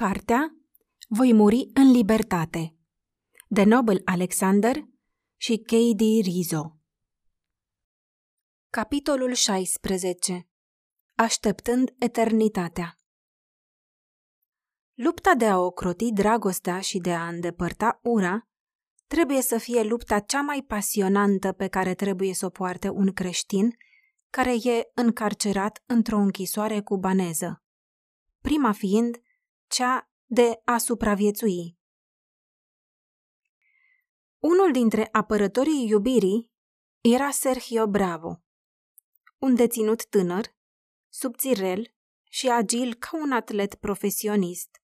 Cartea Voi muri în libertate de Nobel Alexander și K.D. Rizzo Capitolul 16 Așteptând eternitatea Lupta de a ocroti dragostea și de a îndepărta ura trebuie să fie lupta cea mai pasionantă pe care trebuie să o poarte un creștin care e încarcerat într-o închisoare cubaneză. Prima fiind cea de a supraviețui. Unul dintre apărătorii iubirii era Sergio Bravo, un deținut tânăr, subțirel și agil ca un atlet profesionist.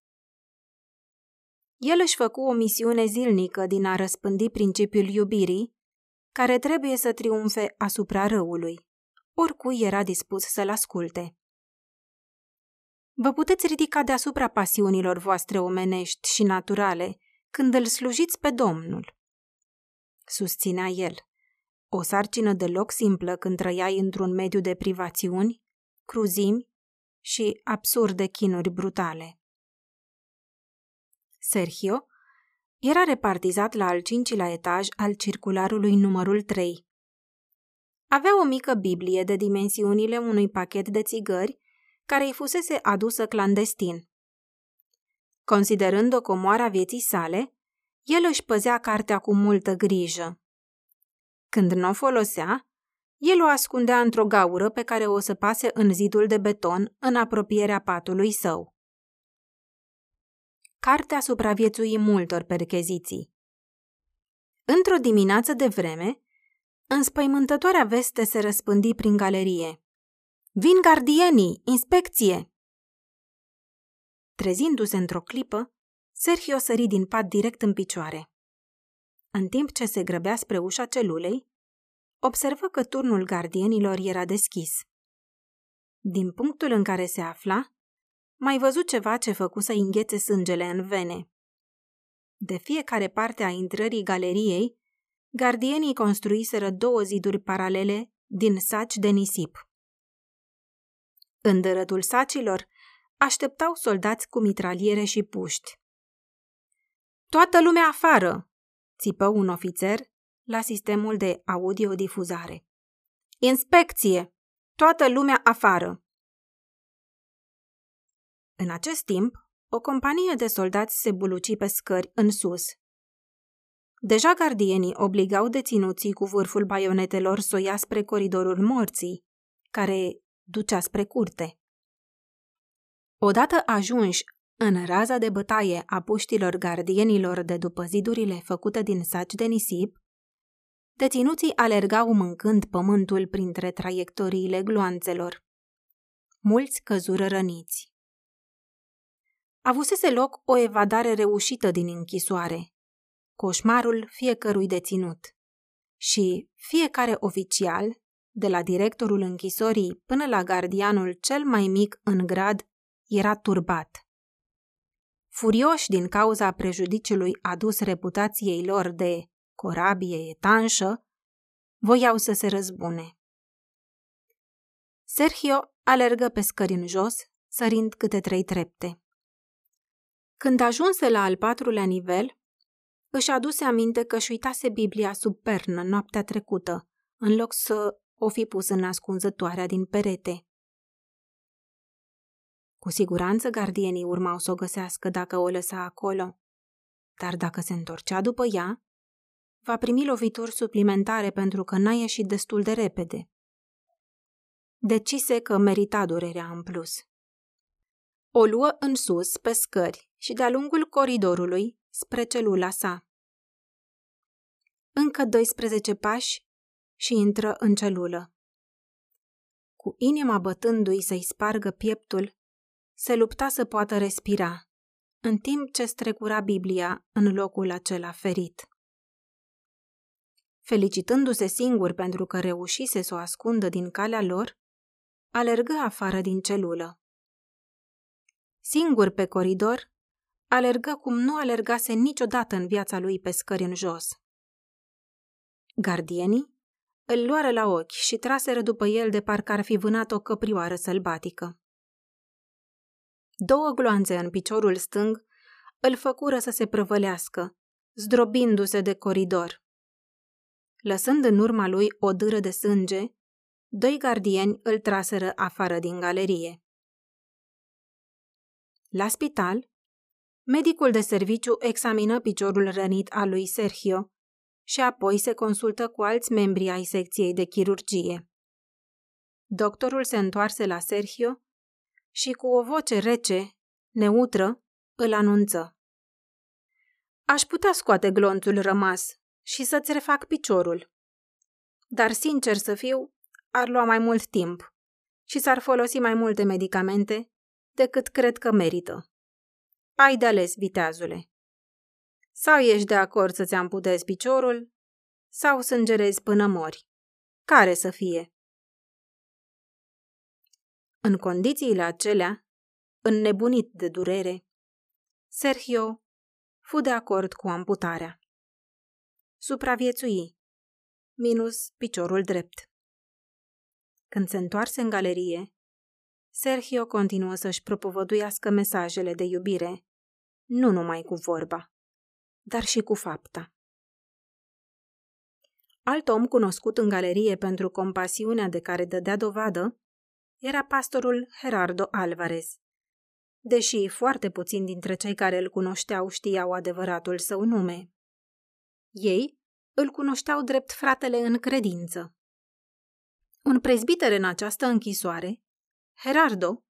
El își făcu o misiune zilnică din a răspândi principiul iubirii, care trebuie să triumfe asupra răului. Oricui era dispus să-l asculte. Vă puteți ridica deasupra pasiunilor voastre omenești și naturale când îl slujiți pe Domnul. Susținea el. O sarcină deloc simplă când trăiai într-un mediu de privațiuni, cruzimi și absurde chinuri brutale. Sergio era repartizat la al cincilea etaj al circularului numărul 3. Avea o mică Biblie de dimensiunile unui pachet de țigări care îi fusese adusă clandestin. Considerând-o comoara vieții sale, el își păzea cartea cu multă grijă. Când nu o folosea, el o ascundea într-o gaură pe care o săpase în zidul de beton în apropierea patului său. Cartea supraviețui multor percheziții. Într-o dimineață de vreme, înspăimântătoarea veste se răspândi prin galerie. Vin gardienii! Inspecție! Trezindu-se într-o clipă, Sergio sări din pat direct în picioare. În timp ce se grăbea spre ușa celulei, observă că turnul gardienilor era deschis. Din punctul în care se afla, mai văzut ceva ce făcu să înghețe sângele în vene. De fiecare parte a intrării galeriei, gardienii construiseră două ziduri paralele din saci de nisip. În dărătul sacilor așteptau soldați cu mitraliere și puști. Toată lumea afară!" țipă un ofițer la sistemul de audiodifuzare. Inspecție! Toată lumea afară! În acest timp, o companie de soldați se buluci pe scări în sus. Deja gardienii obligau deținuții cu vârful baionetelor să o ia spre coridorul morții, care ducea spre curte. Odată ajunși în raza de bătaie a puștilor gardienilor de după zidurile făcute din saci de nisip, deținuții alergau mâncând pământul printre traiectoriile gloanțelor. Mulți căzură răniți. Avusese loc o evadare reușită din închisoare, coșmarul fiecărui deținut. Și fiecare oficial de la directorul închisorii până la gardianul cel mai mic în grad, era turbat. Furioși din cauza prejudiciului adus reputației lor de corabie etanșă, voiau să se răzbune. Sergio alergă pe scări în jos, sărind câte trei trepte. Când ajunse la al patrulea nivel, își aduse aminte că își uitase Biblia sub pernă noaptea trecută, în loc să o fi pus în ascunzătoarea din perete. Cu siguranță gardienii urmau să o găsească dacă o lăsa acolo, dar dacă se întorcea după ea, va primi lovituri suplimentare pentru că n-a ieșit destul de repede. Decise că merita durerea în plus. O luă în sus, pe scări și de-a lungul coridorului, spre celula sa. Încă 12 pași și intră în celulă. Cu inima bătându-i să-i spargă pieptul, se lupta să poată respira, în timp ce strecura Biblia în locul acela ferit. Felicitându-se singur pentru că reușise să o ascundă din calea lor, alergă afară din celulă. Singur pe coridor, alergă cum nu alergase niciodată în viața lui pe scări în jos. Gardienii îl luară la ochi și traseră după el de parcă ar fi vânat o căprioară sălbatică. Două gloanțe în piciorul stâng îl făcură să se prăvălească, zdrobindu-se de coridor. Lăsând în urma lui o dâră de sânge, doi gardieni îl traseră afară din galerie. La spital, medicul de serviciu examină piciorul rănit al lui Sergio și apoi se consultă cu alți membri ai secției de chirurgie. Doctorul se întoarse la Sergio și cu o voce rece, neutră, îl anunță. Aș putea scoate glonțul rămas și să-ți refac piciorul. Dar, sincer să fiu, ar lua mai mult timp și s-ar folosi mai multe medicamente decât cred că merită. Ai de ales, viteazule. Sau ești de acord să-ți amputezi piciorul, sau sângerezi până mori. Care să fie? În condițiile acelea, înnebunit de durere, Sergio fu de acord cu amputarea. Supraviețui, minus piciorul drept. Când se întoarse în galerie, Sergio continuă să-și propovăduiască mesajele de iubire, nu numai cu vorba, dar și cu fapta. Alt om cunoscut în galerie pentru compasiunea de care dădea dovadă era pastorul Gerardo Alvarez. Deși foarte puțin dintre cei care îl cunoșteau știau adevăratul său nume. Ei îl cunoșteau drept fratele în credință. Un prezbiter în această închisoare, Gerardo,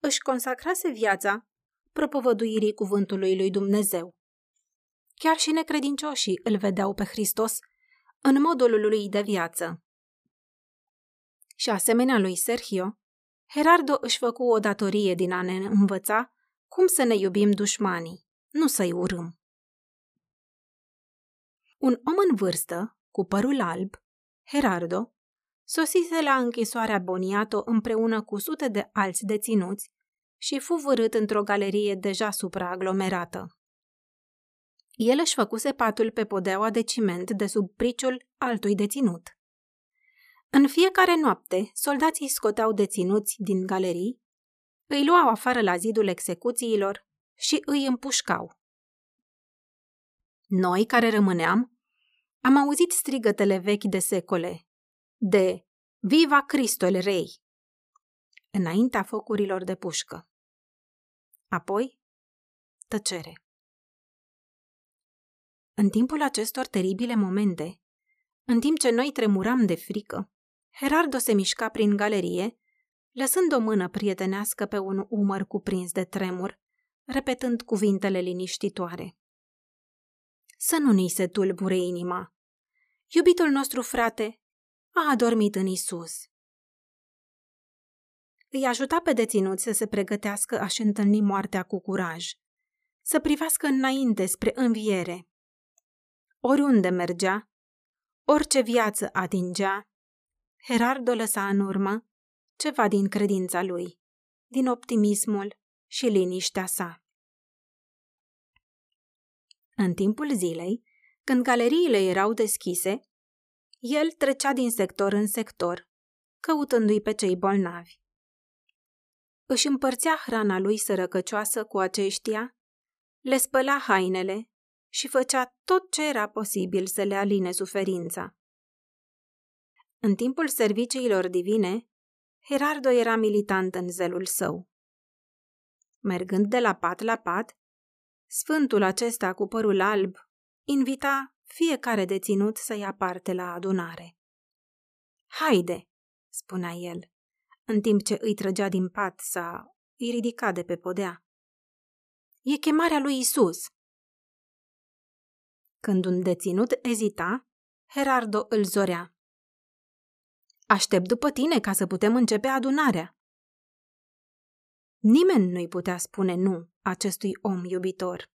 își consacrase viața propovăduirii cuvântului lui Dumnezeu. Chiar și necredincioșii îl vedeau pe Hristos în modul lui de viață. Și asemenea lui Sergio, Gerardo își făcu o datorie din a ne învăța cum să ne iubim dușmanii, nu să-i urâm. Un om în vârstă, cu părul alb, Gerardo, sosise la închisoarea Boniato împreună cu sute de alți deținuți și fu vârât într-o galerie deja supraaglomerată. El își făcuse patul pe podeaua de ciment de sub priciul altui deținut. În fiecare noapte, soldații scoteau deținuți din galerii, îi luau afară la zidul execuțiilor și îi împușcau. Noi, care rămâneam, am auzit strigătele vechi de secole, de Viva Cristol Rei! Înaintea focurilor de pușcă. Apoi, tăcere. În timpul acestor teribile momente, în timp ce noi tremuram de frică, Gerardo se mișca prin galerie, lăsând o mână prietenească pe un umăr cuprins de tremur, repetând cuvintele liniștitoare. Să nu ni se tulbure inima. Iubitul nostru frate a adormit în Isus. Îi ajuta pe deținuți să se pregătească a-și întâlni moartea cu curaj, să privească înainte spre înviere. Oriunde mergea, orice viață atingea, Gerardo lăsa în urmă ceva din credința lui, din optimismul și liniștea sa. În timpul zilei, când galeriile erau deschise, el trecea din sector în sector, căutându-i pe cei bolnavi. Își împărțea hrana lui sărăcăcioasă cu aceștia, le spăla hainele și făcea tot ce era posibil să le aline suferința. În timpul serviciilor divine, Gerardo era militant în zelul său. Mergând de la pat la pat, sfântul acesta cu părul alb invita fiecare deținut să ia parte la adunare. Haide, spunea el, în timp ce îi trăgea din pat sau îi ridica de pe podea. E chemarea lui Isus. Când un deținut ezita, Gerardo îl zorea. Aștept după tine ca să putem începe adunarea. Nimeni nu-i putea spune nu acestui om iubitor.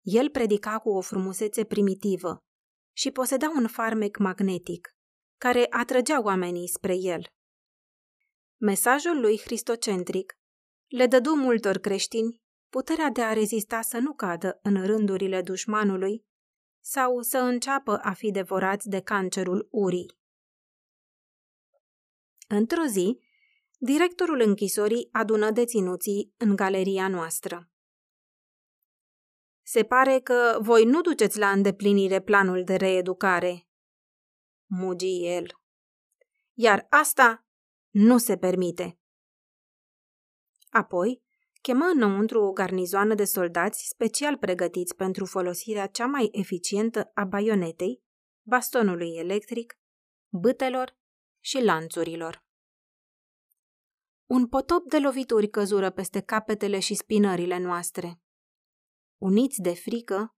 El predica cu o frumusețe primitivă și poseda un farmec magnetic, care atrăgea oamenii spre el. Mesajul lui cristocentric le dădu multor creștini puterea de a rezista să nu cadă în rândurile dușmanului sau să înceapă a fi devorați de cancerul urii. Într-o zi, Directorul închisorii adună deținuții în galeria noastră. Se pare că voi nu duceți la îndeplinire planul de reeducare, mugi el. Iar asta nu se permite. Apoi, chemă înăuntru o garnizoană de soldați special pregătiți pentru folosirea cea mai eficientă a baionetei, bastonului electric, bâtelor și lanțurilor. Un potop de lovituri căzură peste capetele și spinările noastre. Uniți de frică,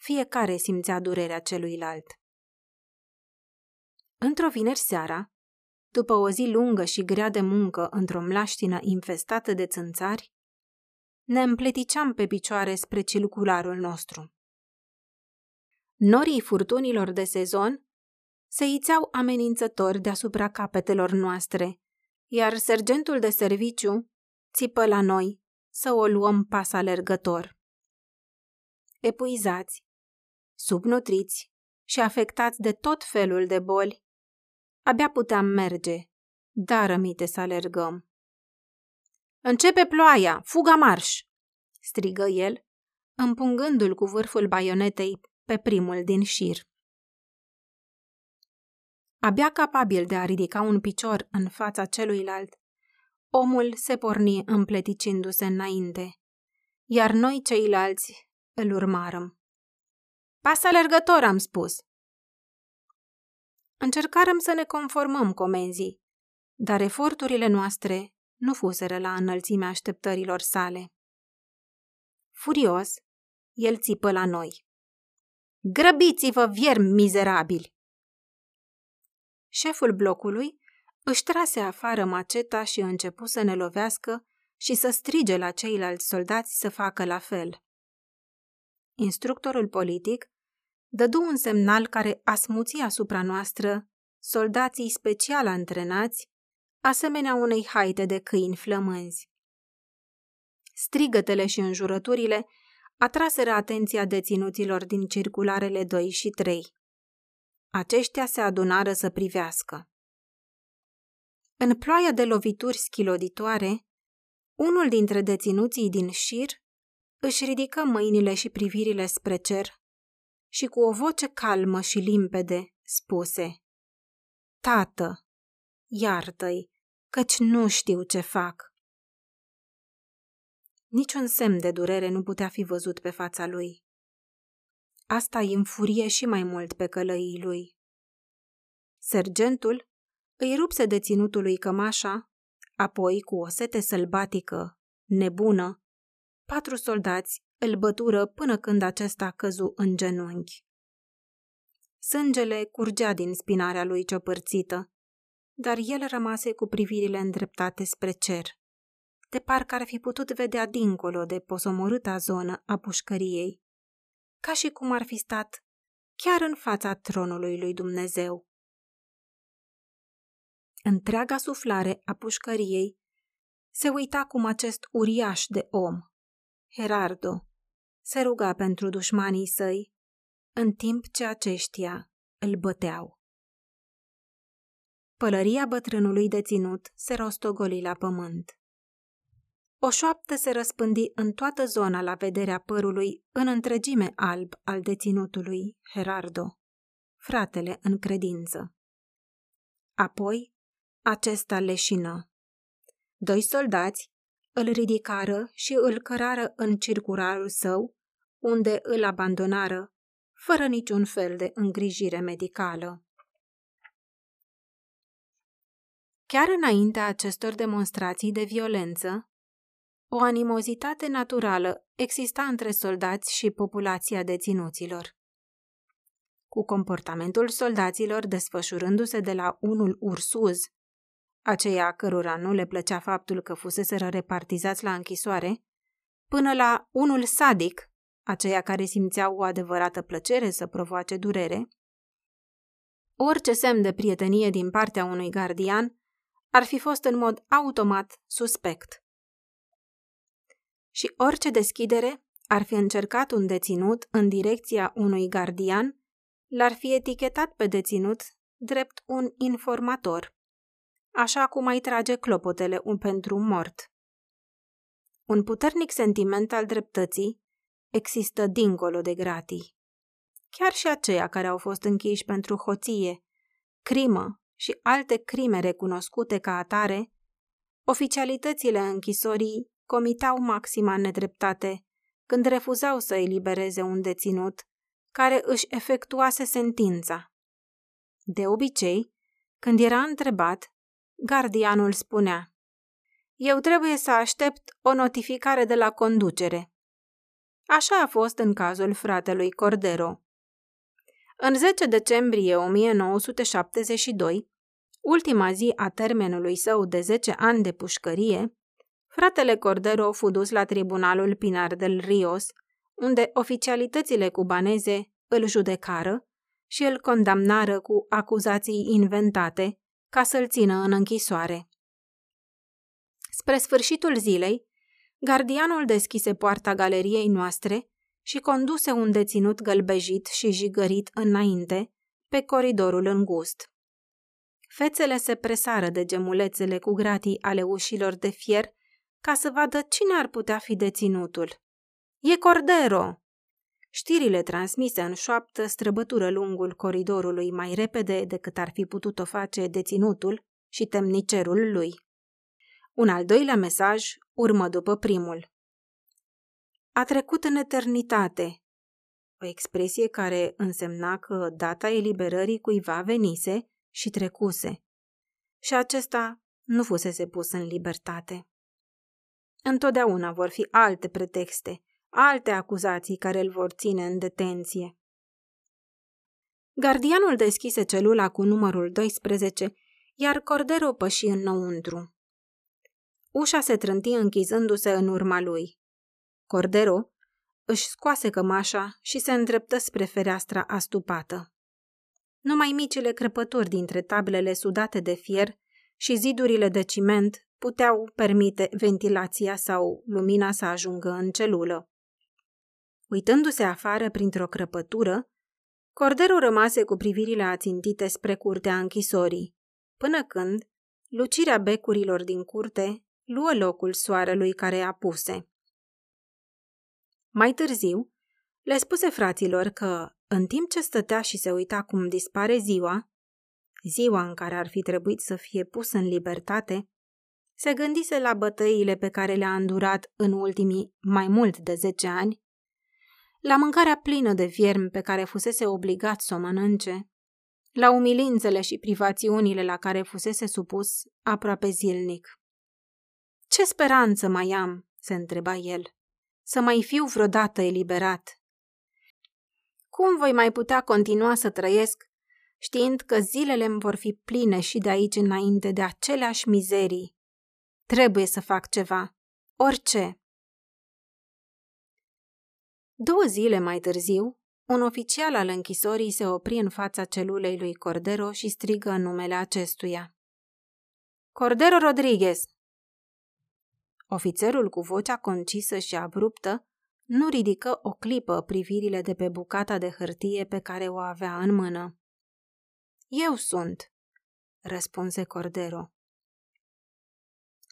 fiecare simțea durerea celuilalt. Într-o vineri seara, după o zi lungă și grea de muncă într-o mlaștină infestată de țânțari, ne împleticeam pe picioare spre cilcularul nostru. Norii furtunilor de sezon se ițeau amenințători deasupra capetelor noastre, iar sergentul de serviciu țipă la noi să o luăm pas alergător. Epuizați, subnutriți și afectați de tot felul de boli, abia puteam merge, dar rămite să alergăm. Începe ploaia! Fuga marș! strigă el, împungându-l cu vârful baionetei pe primul din șir. Abia capabil de a ridica un picior în fața celuilalt, omul se porni împleticindu-se înainte, iar noi ceilalți îl urmarăm. Pas alergător, am spus. Încercarăm să ne conformăm comenzii, dar eforturile noastre nu fuseră la înălțimea așteptărilor sale. Furios, el țipă la noi. Grăbiți-vă, viermi mizerabili! Șeful blocului își trase afară maceta și începu să ne lovească și să strige la ceilalți soldați să facă la fel. Instructorul politic dădu un semnal care asmuți asupra noastră soldații special antrenați, asemenea unei haite de câini flămânzi. Strigătele și înjurăturile atraseră atenția deținuților din circularele 2 și 3. Aceștia se adunară să privească. În ploaia de lovituri schiloditoare, unul dintre deținuții din șir își ridică mâinile și privirile spre cer și cu o voce calmă și limpede spuse Tată, iartă-i, căci nu știu ce fac. Niciun semn de durere nu putea fi văzut pe fața lui. Asta îi înfurie și mai mult pe călăii lui. Sergentul îi rupse deținutului cămașa, apoi, cu o sete sălbatică, nebună, patru soldați îl bătură până când acesta căzu în genunchi. Sângele curgea din spinarea lui ciopărțită, dar el rămase cu privirile îndreptate spre cer de parcă ar fi putut vedea dincolo de posomorâta zonă a pușcăriei, ca și cum ar fi stat chiar în fața tronului lui Dumnezeu. Întreaga suflare a pușcăriei se uita cum acest uriaș de om, Herardo, se ruga pentru dușmanii săi, în timp ce aceștia îl băteau. Pălăria bătrânului deținut se rostogoli la pământ. O șoaptă se răspândi în toată zona la vederea părului în întregime alb al deținutului Herardo, fratele în credință. Apoi, acesta leșină. Doi soldați îl ridicară și îl cărară în circularul său, unde îl abandonară, fără niciun fel de îngrijire medicală. Chiar înaintea acestor demonstrații de violență, o animozitate naturală exista între soldați și populația deținuților. Cu comportamentul soldaților desfășurându-se de la unul ursuz, aceia cărora nu le plăcea faptul că fuseseră repartizați la închisoare, până la unul sadic, aceia care simțeau o adevărată plăcere să provoace durere, orice semn de prietenie din partea unui gardian ar fi fost în mod automat suspect și orice deschidere ar fi încercat un deținut în direcția unui gardian, l-ar fi etichetat pe deținut drept un informator, așa cum ai trage clopotele un pentru un mort. Un puternic sentiment al dreptății există dincolo de gratii. Chiar și aceia care au fost închiși pentru hoție, crimă și alte crime recunoscute ca atare, oficialitățile închisorii comitau maxima nedreptate când refuzau să elibereze un deținut care își efectuase sentința. De obicei, când era întrebat, gardianul spunea Eu trebuie să aștept o notificare de la conducere. Așa a fost în cazul fratelui Cordero. În 10 decembrie 1972, ultima zi a termenului său de 10 ani de pușcărie, fratele Cordero fu dus la tribunalul Pinar del Rios, unde oficialitățile cubaneze îl judecară și îl condamnară cu acuzații inventate ca să-l țină în închisoare. Spre sfârșitul zilei, gardianul deschise poarta galeriei noastre și conduse un deținut gălbejit și jigărit înainte, pe coridorul îngust. Fețele se presară de gemulețele cu gratii ale ușilor de fier ca să vadă cine ar putea fi deținutul. E Cordero! Știrile transmise în șoaptă străbătură lungul coridorului mai repede decât ar fi putut o face deținutul și temnicerul lui. Un al doilea mesaj urmă după primul. A trecut în eternitate, o expresie care însemna că data eliberării cuiva venise și trecuse, și acesta nu fusese pus în libertate. Întotdeauna vor fi alte pretexte, alte acuzații care îl vor ține în detenție. Gardianul deschise celula cu numărul 12, iar Cordero păși înăuntru. Ușa se trânti închizându-se în urma lui. Cordero își scoase cămașa și se îndreptă spre fereastra astupată. Numai micile crăpături dintre tablele sudate de fier și zidurile de ciment puteau permite ventilația sau lumina să ajungă în celulă. Uitându-se afară printr-o crăpătură, Cordero rămase cu privirile ațintite spre curtea închisorii, până când lucirea becurilor din curte luă locul soarelui care apuse. Mai târziu, le spuse fraților că, în timp ce stătea și se uita cum dispare ziua, ziua în care ar fi trebuit să fie pus în libertate, se gândise la bătăile pe care le-a îndurat în ultimii mai mult de zece ani la mâncarea plină de viermi pe care fusese obligat să o mănânce, la umilințele și privațiunile la care fusese supus aproape zilnic. Ce speranță mai am, se întreba el, să mai fiu vreodată eliberat? Cum voi mai putea continua să trăiesc știind că zilele îmi vor fi pline și de aici înainte de aceleași mizerii? Trebuie să fac ceva, orice. Două zile mai târziu, un oficial al închisorii se opri în fața celulei lui Cordero și strigă în numele acestuia. Cordero Rodriguez! Ofițerul cu vocea concisă și abruptă nu ridică o clipă privirile de pe bucata de hârtie pe care o avea în mână. Eu sunt, răspunse Cordero.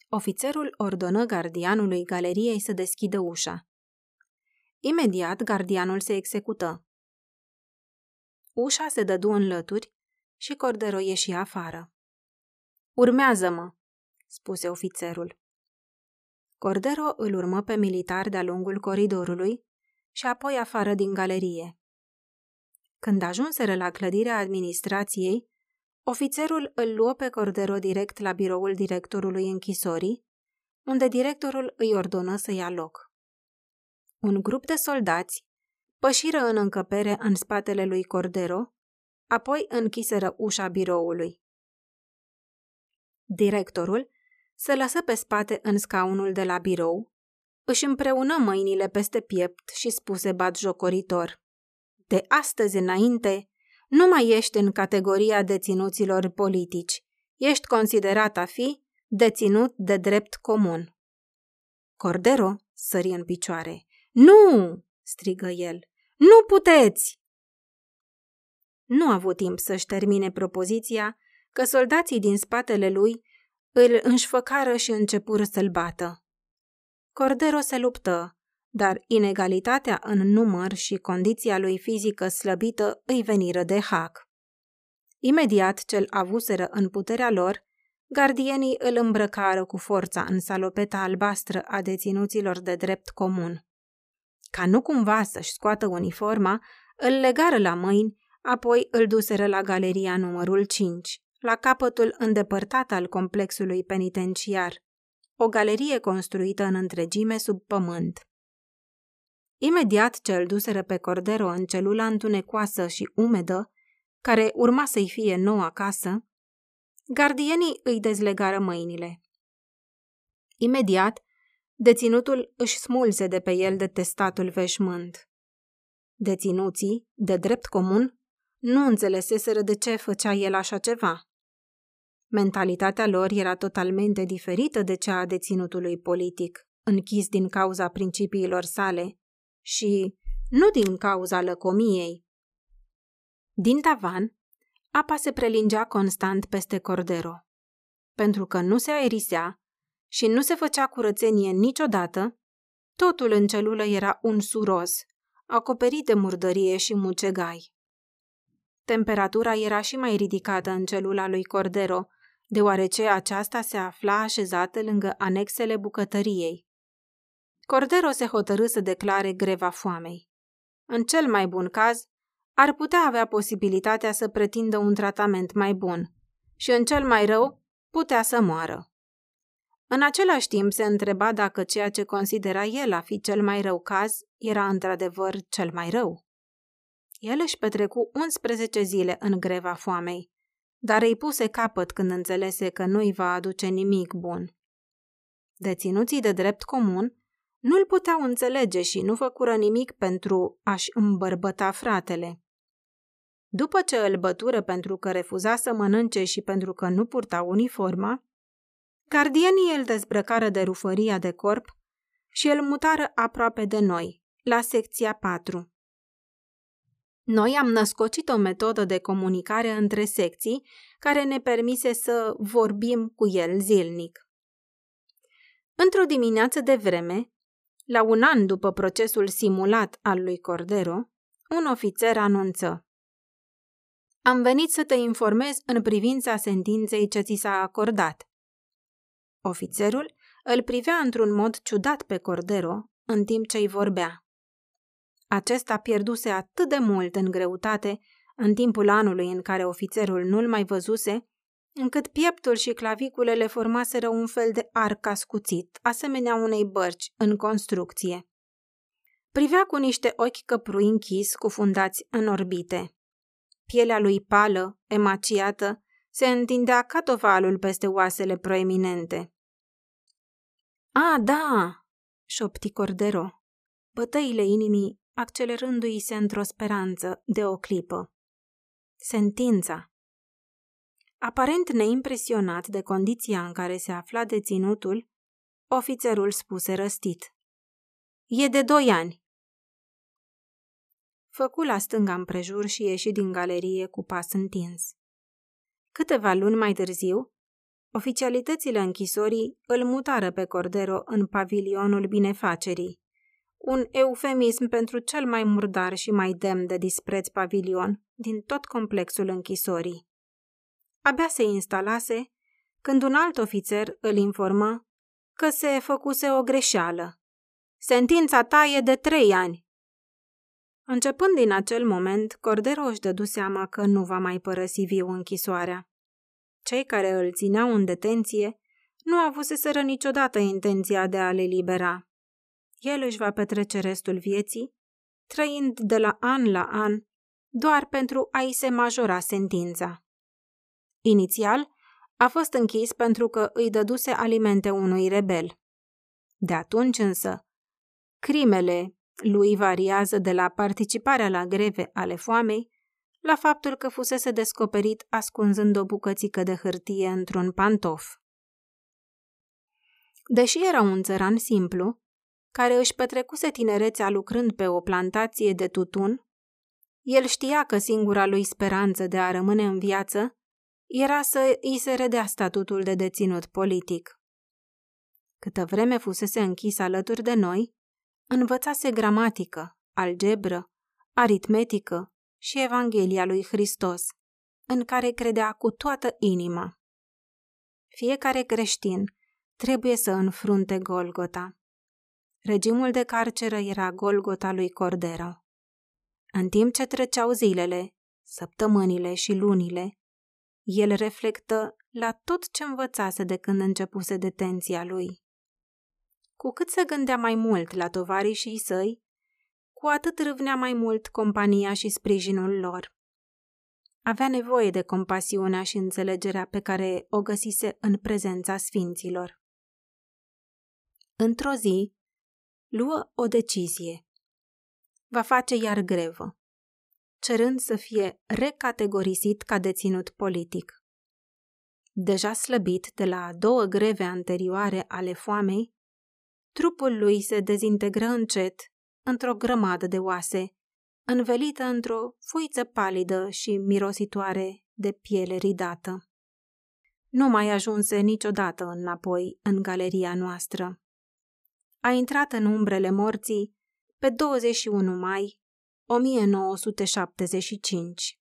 Ofițerul ordonă gardianului galeriei să deschidă ușa. Imediat, gardianul se execută. Ușa se dădu în lături și Cordero ieși afară. Urmează-mă, spuse ofițerul. Cordero îl urmă pe militar de-a lungul coridorului și apoi afară din galerie. Când ajunseră la clădirea administrației, ofițerul îl luă pe Cordero direct la biroul directorului închisorii, unde directorul îi ordonă să ia loc. Un grup de soldați pășiră în încăpere în spatele lui Cordero, apoi închiseră ușa biroului. Directorul se lăsă pe spate în scaunul de la birou, își împreună mâinile peste piept și spuse batjocoritor. De astăzi înainte, nu mai ești în categoria deținuților politici. Ești considerat a fi deținut de drept comun. Cordero sări în picioare. Nu!" strigă el. Nu puteți! Nu a avut timp să-și termine propoziția, că soldații din spatele lui îl înșfăcară și începură să-l bată. Cordero se luptă, dar inegalitatea în număr și condiția lui fizică slăbită îi veniră de hac. Imediat ce-l avuseră în puterea lor, gardienii îl îmbrăcară cu forța în salopeta albastră a deținuților de drept comun. Ca nu cumva să-și scoată uniforma, îl legară la mâini, apoi îl duseră la galeria numărul 5, la capătul îndepărtat al complexului penitenciar, o galerie construită în întregime sub pământ. Imediat ce îl duseră pe Cordero în celula întunecoasă și umedă, care urma să-i fie noua casă, gardienii îi dezlegară mâinile. Imediat, deținutul își smulse de pe el detestatul veșmânt. Deținuții, de drept comun, nu înțeleseseră de ce făcea el așa ceva. Mentalitatea lor era totalmente diferită de cea a deținutului politic, închis din cauza principiilor sale și nu din cauza lăcomiei. Din tavan, apa se prelingea constant peste Cordero. Pentru că nu se aerisea și nu se făcea curățenie niciodată, totul în celulă era un suros, acoperit de murdărie și mucegai. Temperatura era și mai ridicată în celula lui Cordero, deoarece aceasta se afla așezată lângă anexele bucătăriei. Cordero se hotărâ să declare greva foamei. În cel mai bun caz, ar putea avea posibilitatea să pretindă un tratament mai bun și, în cel mai rău, putea să moară. În același timp se întreba dacă ceea ce considera el a fi cel mai rău caz era într-adevăr cel mai rău. El își petrecu 11 zile în greva foamei, dar îi puse capăt când înțelese că nu-i va aduce nimic bun. Deținuții de drept comun nu-l puteau înțelege și nu făcură nimic pentru a-și îmbărbăta fratele. După ce îl bătură pentru că refuza să mănânce și pentru că nu purta uniforma, gardienii îl dezbrăcară de rufăria de corp și îl mutară aproape de noi, la secția 4. Noi am născocit o metodă de comunicare între secții care ne permise să vorbim cu el zilnic. Într-o dimineață de vreme, la un an după procesul simulat al lui Cordero, un ofițer anunță Am venit să te informez în privința sentinței ce ți s-a acordat. Ofițerul îl privea într-un mod ciudat pe Cordero în timp ce îi vorbea. Acesta pierduse atât de mult în greutate în timpul anului în care ofițerul nu-l mai văzuse, încât pieptul și claviculele formaseră un fel de arc ascuțit, asemenea unei bărci în construcție. Privea cu niște ochi căprui închis, cufundați în orbite. Pielea lui pală, emaciată, se întindea ca tovalul peste oasele proeminente. A, da!" șopti Cordero. Bătăile inimii accelerându-i se într-o speranță de o clipă. Sentința. Aparent neimpresionat de condiția în care se afla deținutul, ofițerul spuse răstit. E de doi ani. Făcu la stânga împrejur și ieși din galerie cu pas întins. Câteva luni mai târziu, oficialitățile închisorii îl mutară pe Cordero în pavilionul binefacerii, un eufemism pentru cel mai murdar și mai demn de dispreț pavilion din tot complexul închisorii. Abia se instalase când un alt ofițer îl informă că se făcuse o greșeală. Sentința ta e de trei ani. Începând din acel moment, Cordero își dădu seama că nu va mai părăsi viu închisoarea. Cei care îl țineau în detenție nu avuseseră niciodată intenția de a le libera. El își va petrece restul vieții, trăind de la an la an, doar pentru a-i se majora sentința. Inițial, a fost închis pentru că îi dăduse alimente unui rebel. De atunci însă, crimele lui variază de la participarea la greve ale foamei la faptul că fusese descoperit ascunzând o bucățică de hârtie într-un pantof. Deși era un țăran simplu, care își petrecuse tinerețea lucrând pe o plantație de tutun, el știa că singura lui speranță de a rămâne în viață era să îi se redea statutul de deținut politic. Câtă vreme fusese închis alături de noi, învățase gramatică, algebră, aritmetică și Evanghelia lui Hristos, în care credea cu toată inima. Fiecare creștin trebuie să înfrunte Golgota. Regimul de carceră era Golgota lui Cordero. În timp ce treceau zilele, săptămânile și lunile, el reflectă la tot ce învățase de când începuse detenția lui. Cu cât se gândea mai mult la și săi, cu atât râvnea mai mult compania și sprijinul lor. Avea nevoie de compasiunea și înțelegerea pe care o găsise în prezența sfinților. Într-o zi, luă o decizie. Va face iar grevă, cerând să fie recategorisit ca deținut politic. Deja slăbit de la două greve anterioare ale foamei, trupul lui se dezintegră încet într-o grămadă de oase, învelită într-o fuiță palidă și mirositoare de piele ridată. Nu mai ajunse niciodată înapoi în galeria noastră. A intrat în umbrele morții pe 21 mai 1975.